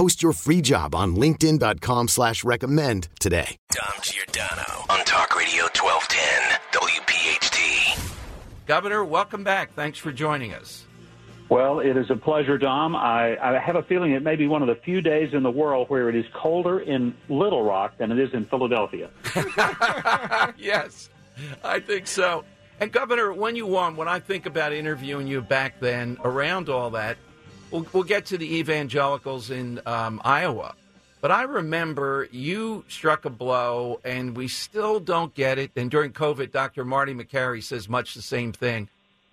Post your free job on LinkedIn.com slash recommend today. Dom Giordano on Talk Radio 1210 WPHT. Governor, welcome back. Thanks for joining us. Well, it is a pleasure, Dom. I, I have a feeling it may be one of the few days in the world where it is colder in Little Rock than it is in Philadelphia. yes, I think so. And Governor, when you won, when I think about interviewing you back then, around all that, we'll, we'll get to the evangelicals in um, Iowa. But I remember you struck a blow, and we still don't get it. And during COVID, Dr. Marty Makary says much the same thing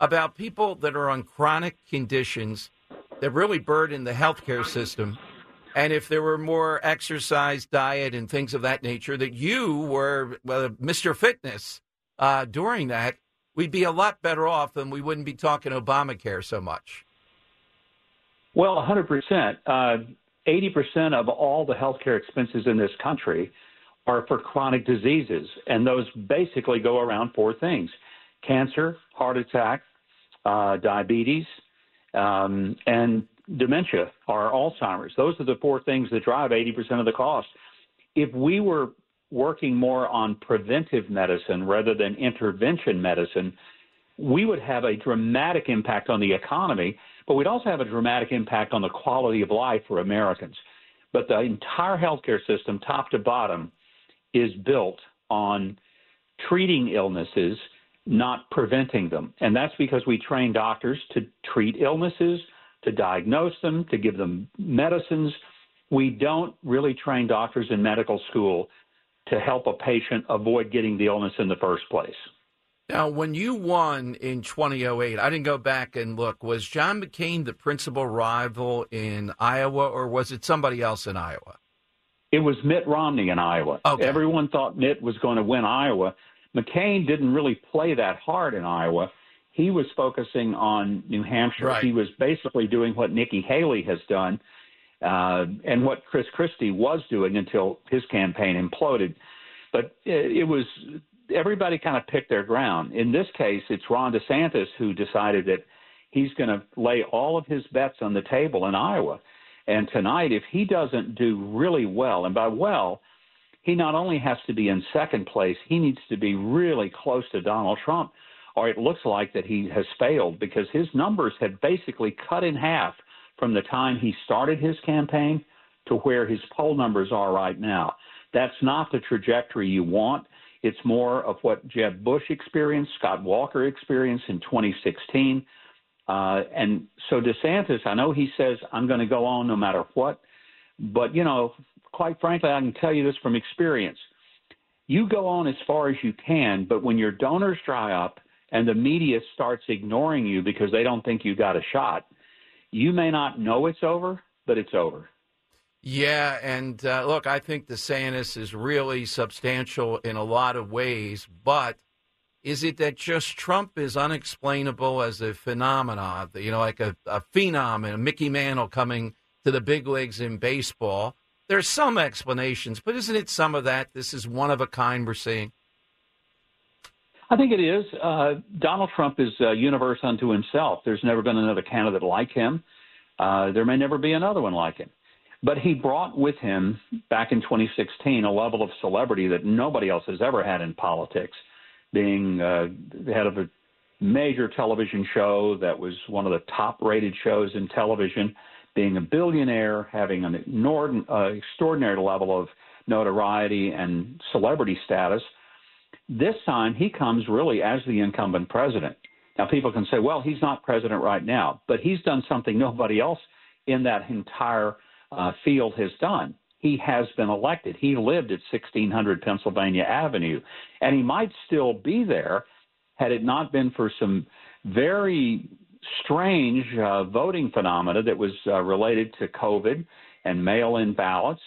about people that are on chronic conditions that really burden the healthcare system. And if there were more exercise, diet, and things of that nature, that you were uh, Mr. Fitness uh, during that, we'd be a lot better off and we wouldn't be talking Obamacare so much. Well, 100%. Uh, 80% of all the healthcare expenses in this country are for chronic diseases, and those basically go around four things cancer, heart attack, uh, diabetes, um, and dementia or Alzheimer's. Those are the four things that drive 80% of the cost. If we were working more on preventive medicine rather than intervention medicine, we would have a dramatic impact on the economy, but we'd also have a dramatic impact on the quality of life for Americans. But the entire healthcare system, top to bottom, is built on treating illnesses, not preventing them. And that's because we train doctors to treat illnesses, to diagnose them, to give them medicines. We don't really train doctors in medical school to help a patient avoid getting the illness in the first place. Now, when you won in 2008, I didn't go back and look. Was John McCain the principal rival in Iowa, or was it somebody else in Iowa? It was Mitt Romney in Iowa. Okay. Everyone thought Mitt was going to win Iowa. McCain didn't really play that hard in Iowa. He was focusing on New Hampshire. Right. He was basically doing what Nikki Haley has done uh, and what Chris Christie was doing until his campaign imploded. But it, it was everybody kind of picked their ground. In this case, it's Ron DeSantis who decided that he's going to lay all of his bets on the table in Iowa. And tonight, if he doesn't do really well, and by well, he not only has to be in second place, he needs to be really close to Donald Trump, or it looks like that he has failed because his numbers have basically cut in half from the time he started his campaign to where his poll numbers are right now. That's not the trajectory you want. It's more of what Jeb Bush experienced, Scott Walker experienced in 2016. Uh, and so DeSantis, I know he says, I'm going to go on no matter what. But, you know, quite frankly, I can tell you this from experience. You go on as far as you can, but when your donors dry up and the media starts ignoring you because they don't think you got a shot, you may not know it's over, but it's over. Yeah, and uh, look, I think the DeSantis is really substantial in a lot of ways, but is it that just Trump is unexplainable as a phenomenon, you know, like a, a phenom a Mickey Mantle coming to the big leagues in baseball? There's some explanations, but isn't it some of that? This is one of a kind we're seeing. I think it is. Uh, Donald Trump is a universe unto himself. There's never been another candidate like him. Uh, there may never be another one like him. But he brought with him back in 2016 a level of celebrity that nobody else has ever had in politics, being uh, the head of a major television show that was one of the top rated shows in television, being a billionaire, having an uh, extraordinary level of notoriety and celebrity status. This time, he comes really as the incumbent president. Now, people can say, well, he's not president right now, but he's done something nobody else in that entire uh, field has done. He has been elected. He lived at 1600 Pennsylvania Avenue, and he might still be there had it not been for some very strange uh, voting phenomena that was uh, related to COVID and mail in ballots.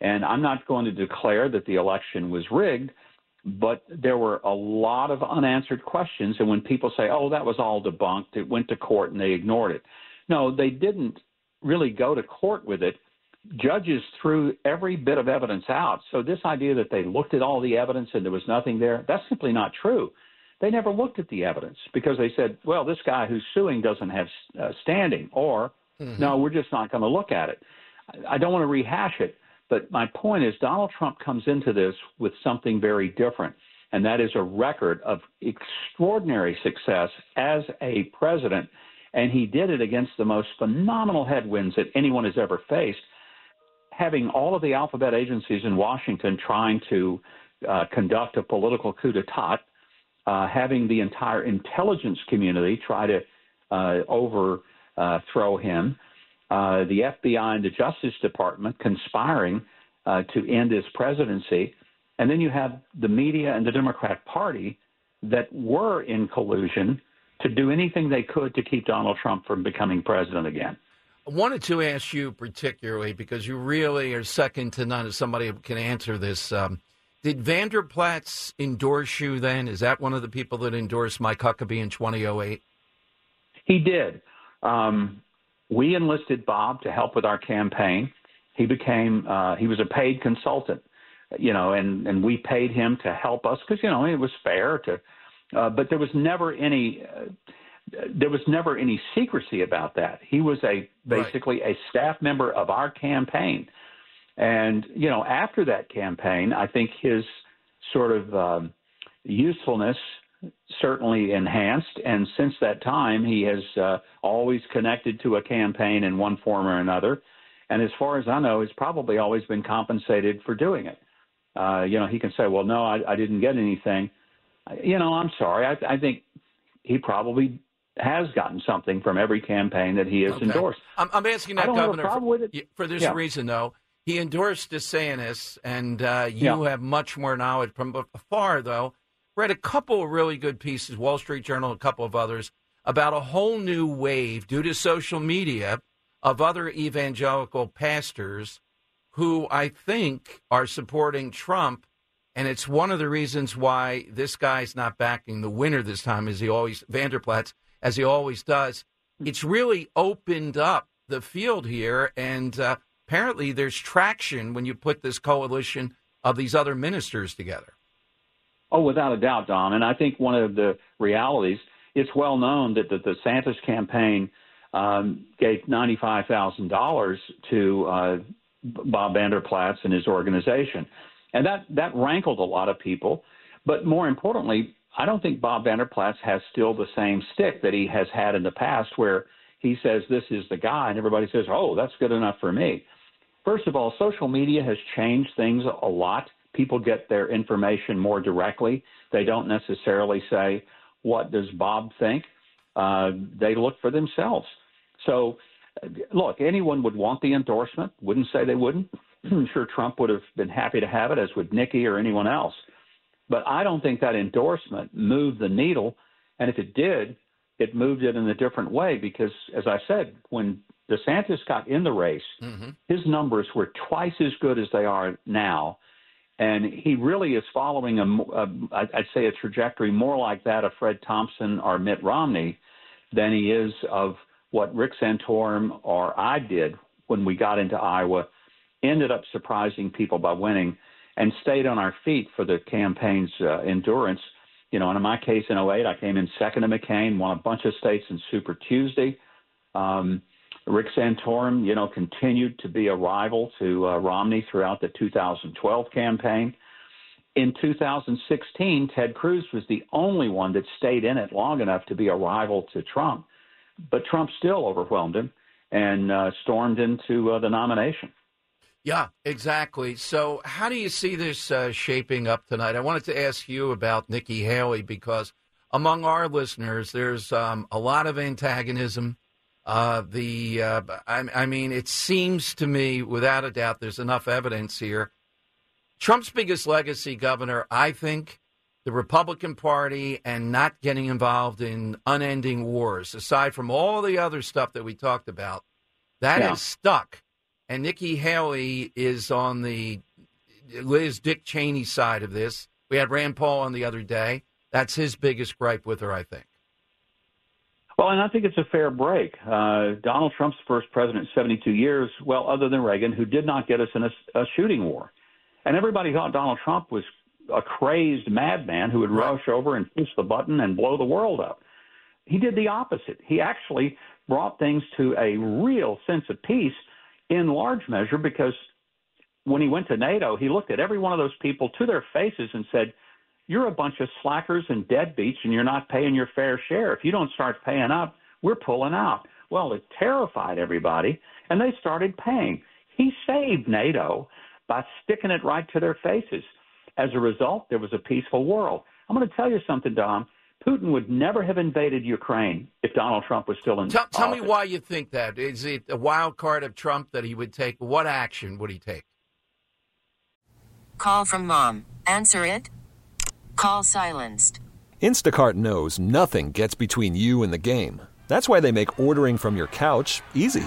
And I'm not going to declare that the election was rigged, but there were a lot of unanswered questions. And when people say, oh, that was all debunked, it went to court and they ignored it. No, they didn't really go to court with it. Judges threw every bit of evidence out. So, this idea that they looked at all the evidence and there was nothing there, that's simply not true. They never looked at the evidence because they said, well, this guy who's suing doesn't have uh, standing, or mm-hmm. no, we're just not going to look at it. I don't want to rehash it, but my point is Donald Trump comes into this with something very different, and that is a record of extraordinary success as a president. And he did it against the most phenomenal headwinds that anyone has ever faced, having all of the alphabet agencies in Washington trying to uh, conduct a political coup d'etat uh, having the entire intelligence community try to uh, overthrow him, uh, the FBI and the Justice Department conspiring uh, to end his presidency, and then you have the media and the Democrat Party that were in collusion to do anything they could to keep Donald Trump from becoming president again. Wanted to ask you particularly because you really are second to none as somebody who can answer this. Um, did Vander Plaats endorse you then? Is that one of the people that endorsed Mike Huckabee in 2008? He did. Um, we enlisted Bob to help with our campaign. He became uh, he was a paid consultant, you know, and and we paid him to help us because you know it was fair to, uh, but there was never any. Uh, there was never any secrecy about that. He was a basically right. a staff member of our campaign. And, you know, after that campaign, I think his sort of um, usefulness certainly enhanced. And since that time, he has uh, always connected to a campaign in one form or another. And as far as I know, he's probably always been compensated for doing it. Uh, you know, he can say, well, no, I, I didn't get anything. You know, I'm sorry. I, I think he probably has gotten something from every campaign that he has okay. endorsed. I'm, I'm asking that, Governor, for, for, this yeah. reason, though he endorsed DeSantis, and uh, you yeah. have much more knowledge from afar, though. Read a couple of really good pieces, Wall Street Journal, a couple of others, about a whole new wave due to social media of other evangelical pastors who I think are supporting Trump. And it's one of the reasons why this guy's not backing the winner this time, as he always, Vander Plaats, as he always does. It's really opened up the field here. And uh, apparently there's traction when you put this coalition of these other ministers together. Oh, without a doubt, Don. And I think one of the realities, it's well known that the, the DeSantis campaign um, gave $95,000 to uh, Bob Vander Plaats and his organization. And that, that rankled a lot of people. But more importantly, I don't think Bob Vander Plaats has still the same stick that he has had in the past where he says this is the guy and everybody says, oh, that's good enough for me. First of all, social media has changed things a lot. People get their information more directly. They don't necessarily say, What does Bob think? Uh, they look for themselves. So, look, anyone would want the endorsement. Wouldn't say they wouldn't. I'm sure Trump would have been happy to have it, as would Nikki or anyone else. But I don't think that endorsement moved the needle. And if it did, it moved it in a different way because, as I said, when DeSantis got in the race, mm-hmm. his numbers were twice as good as they are now. And he really is following a, a, I'd say, a trajectory more like that of Fred Thompson or Mitt Romney than he is of what Rick Santorum or I did when we got into Iowa. Ended up surprising people by winning and stayed on our feet for the campaign's uh, endurance. You know, and in my case in 08, I came in second to McCain, won a bunch of states in Super Tuesday. Um, Rick Santorum, you know, continued to be a rival to uh, Romney throughout the 2012 campaign. In 2016, Ted Cruz was the only one that stayed in it long enough to be a rival to Trump, but Trump still overwhelmed him and uh, stormed into uh, the nomination. Yeah, exactly. So, how do you see this uh, shaping up tonight? I wanted to ask you about Nikki Haley because among our listeners, there's um, a lot of antagonism. Uh, the uh, I, I mean, it seems to me, without a doubt, there's enough evidence here. Trump's biggest legacy, Governor, I think, the Republican Party and not getting involved in unending wars, aside from all the other stuff that we talked about, that Yeah. is stuck. And Nikki Haley is on the Liz Dick Cheney side of this. We had Rand Paul on the other day. That's his biggest gripe with her, I think. Well, and I think it's a fair break. Uh, Donald Trump's first president in 72 years, well, other than Reagan, who did not get us in a, a shooting war. And everybody thought Donald Trump was a crazed madman who would rush over and push the button and blow the world up. He did the opposite. He actually brought things to a real sense of peace in large measure because when he went to NATO, he looked at every one of those people to their faces and said, You're a bunch of slackers and deadbeats, and you're not paying your fair share. If you don't start paying up, we're pulling out. Well, it terrified everybody, and they started paying. He saved NATO by sticking it right to their faces. As a result, there was a peaceful world. I'm going to tell you something, Dom. Putin would never have invaded Ukraine if Donald Trump was still in Tell, tell me why you think that. Is it a wild card of Trump that he would take? What action would he take? Call from mom. Answer it. Call silenced. Instacart knows nothing gets between you and the game. That's why they make ordering from your couch easy.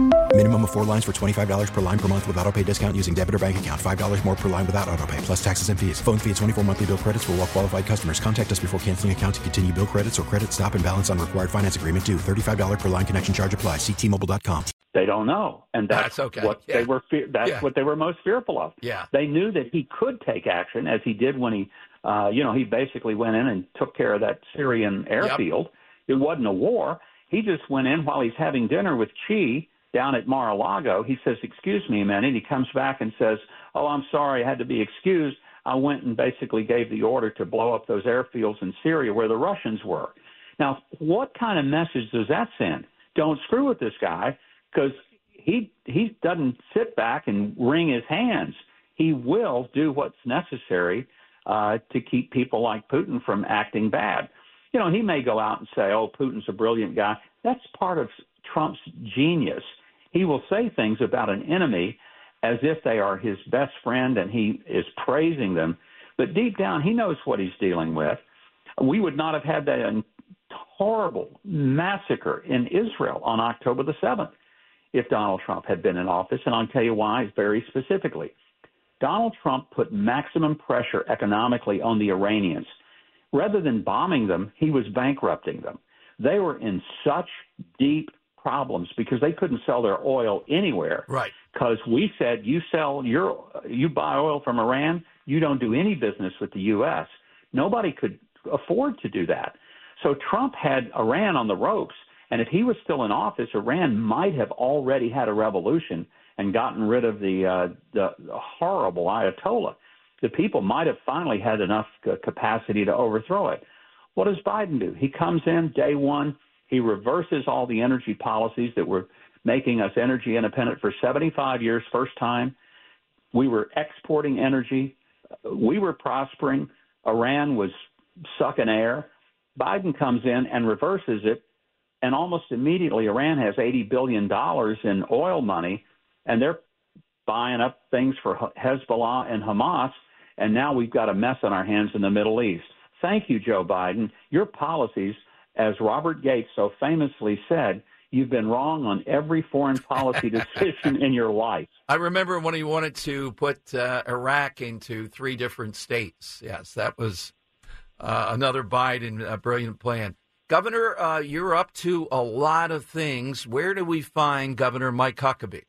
Minimum of four lines for $25 per line per month with auto pay discount using debit or bank account. $5 more per line without auto pay, plus taxes and fees. Phone fee at 24 monthly bill credits for all well qualified customers. Contact us before canceling account to continue bill credits or credit stop and balance on required finance agreement due. $35 per line connection charge apply. Ctmobile.com. They don't know, and that's, That's okay. what Yeah. they were. Fe- that's Yeah. what they were most fearful of. Yeah. They knew that he could take action, as he did when he, uh, you know, he basically went in and took care of that Syrian airfield. It wasn't a war. He just went in while he's having dinner with Xi down at Mar-a-Lago. He says, "Excuse me a minute." He comes back and says, "Oh, I'm sorry, I had to be excused. I went and basically gave the order to blow up those airfields in Syria where the Russians were." Now, what kind of message does that send? Don't screw with this guy because he he doesn't sit back and wring his hands. He will do what's necessary uh, to keep people like Putin from acting bad. You know, he may go out and say, "Oh, Putin's a brilliant guy." That's part of Trump's genius. He will say things about an enemy as if they are his best friend and he is praising them, but deep down he knows what he's dealing with. We would not have had that horrible massacre in Israel on October the 7th if Donald Trump had been in office, and I'll tell you why very specifically. Donald Trump put maximum pressure economically on the Iranians. Rather than bombing them, he was bankrupting them. They were in such deep problems because they couldn't sell their oil anywhere. Right. Because we said you sell your you buy oil from Iran, you don't do any business with the U.S. Nobody could afford to do that. So Trump had Iran on the ropes, and if he was still in office, Iran might have already had a revolution and gotten rid of the uh, the horrible Ayatollah. The people might have finally had enough capacity to overthrow it. What does Biden do? He comes in day one. He reverses all the energy policies that were making us energy independent for 75 years, first time. We were exporting energy. We were prospering. Iran was sucking air. Biden comes in and reverses it and almost immediately Iran has 80 billion dollars in oil money, and they're buying up things for Hezbollah and Hamas, and now we've got a mess on our hands in the Middle East. Thank you, Joe Biden. Your policies, as Robert Gates so famously said, you've been wrong on every foreign policy decision in your life. I remember when he wanted to put uh, Iraq into three different states. Yes, that was uh, another Biden uh, brilliant plan. Governor, uh, you're up to a lot of things. Where do we find Governor Mike Huckabee?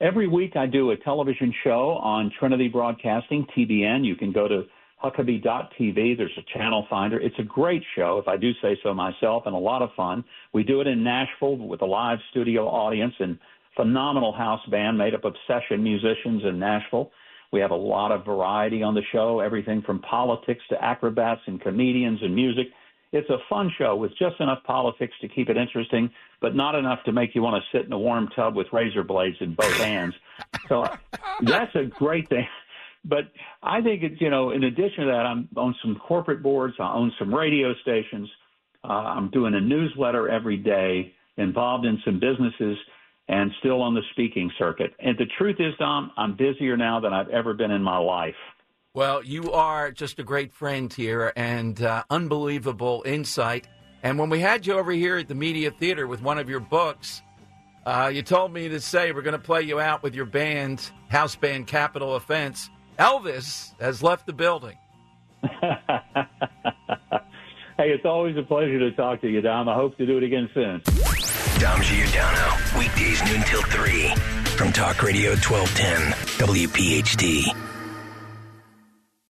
Every week I do a television show on Trinity Broadcasting, TBN. You can go to Huckabee.tv. There's a channel finder. It's a great show, if I do say so myself, and a lot of fun. We do it in Nashville with a live studio audience and phenomenal house band made up of session musicians in Nashville. We have a lot of variety on the show, everything from politics to acrobats and comedians and music. It's a fun show with just enough politics to keep it interesting, but not enough to make you want to sit in a warm tub with razor blades in both hands. So that's a great thing. But I think it's, you know, in addition to that, I'm on some corporate boards, I own some radio stations. Uh, I'm doing a newsletter every day, involved in some businesses, and still on the speaking circuit. And the truth is, Dom, I'm busier now than I've ever been in my life. Well, you are just a great friend here and uh, unbelievable insight. And when we had you over here at the Media Theater with one of your books, uh, you told me to say we're going to play you out with your band, house band Capitol Offense. Elvis has left the building. hey, it's always a pleasure to talk to you, Dom. I hope to do it again soon. Dom Giordano, weekdays noon till 3 from Talk Radio 1210, WPHT.